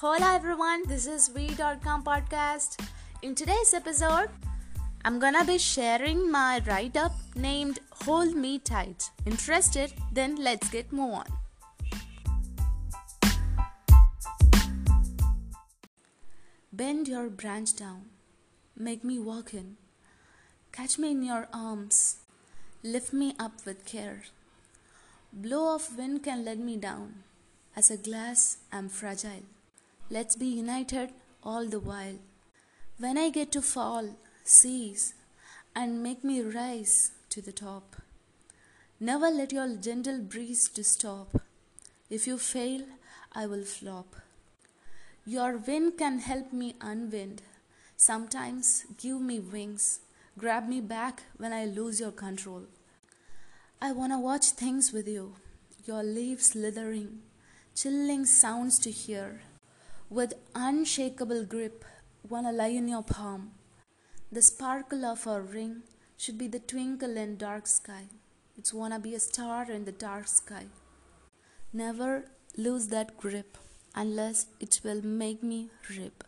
Hola everyone, this is We.com podcast. In today's episode, I'm gonna be sharing my write up named Hold Me Tight. Interested? Then let's get move on. Bend your branch down, make me walk in, catch me in your arms, lift me up with care. Blow of wind can let me down. As a glass, I'm fragile. Let's be united all the while. When I get to fall, seize and make me rise to the top. Never let your gentle breeze to stop. If you fail, I will flop. Your wind can help me unwind. Sometimes give me wings. Grab me back when I lose your control. I wanna watch things with you, your leaves slithering, chilling sounds to hear. With unshakable grip, wanna lie in your palm. The sparkle of our ring should be the twinkle in dark sky. It's wanna be a star in the dark sky. Never lose that grip unless it will make me rip.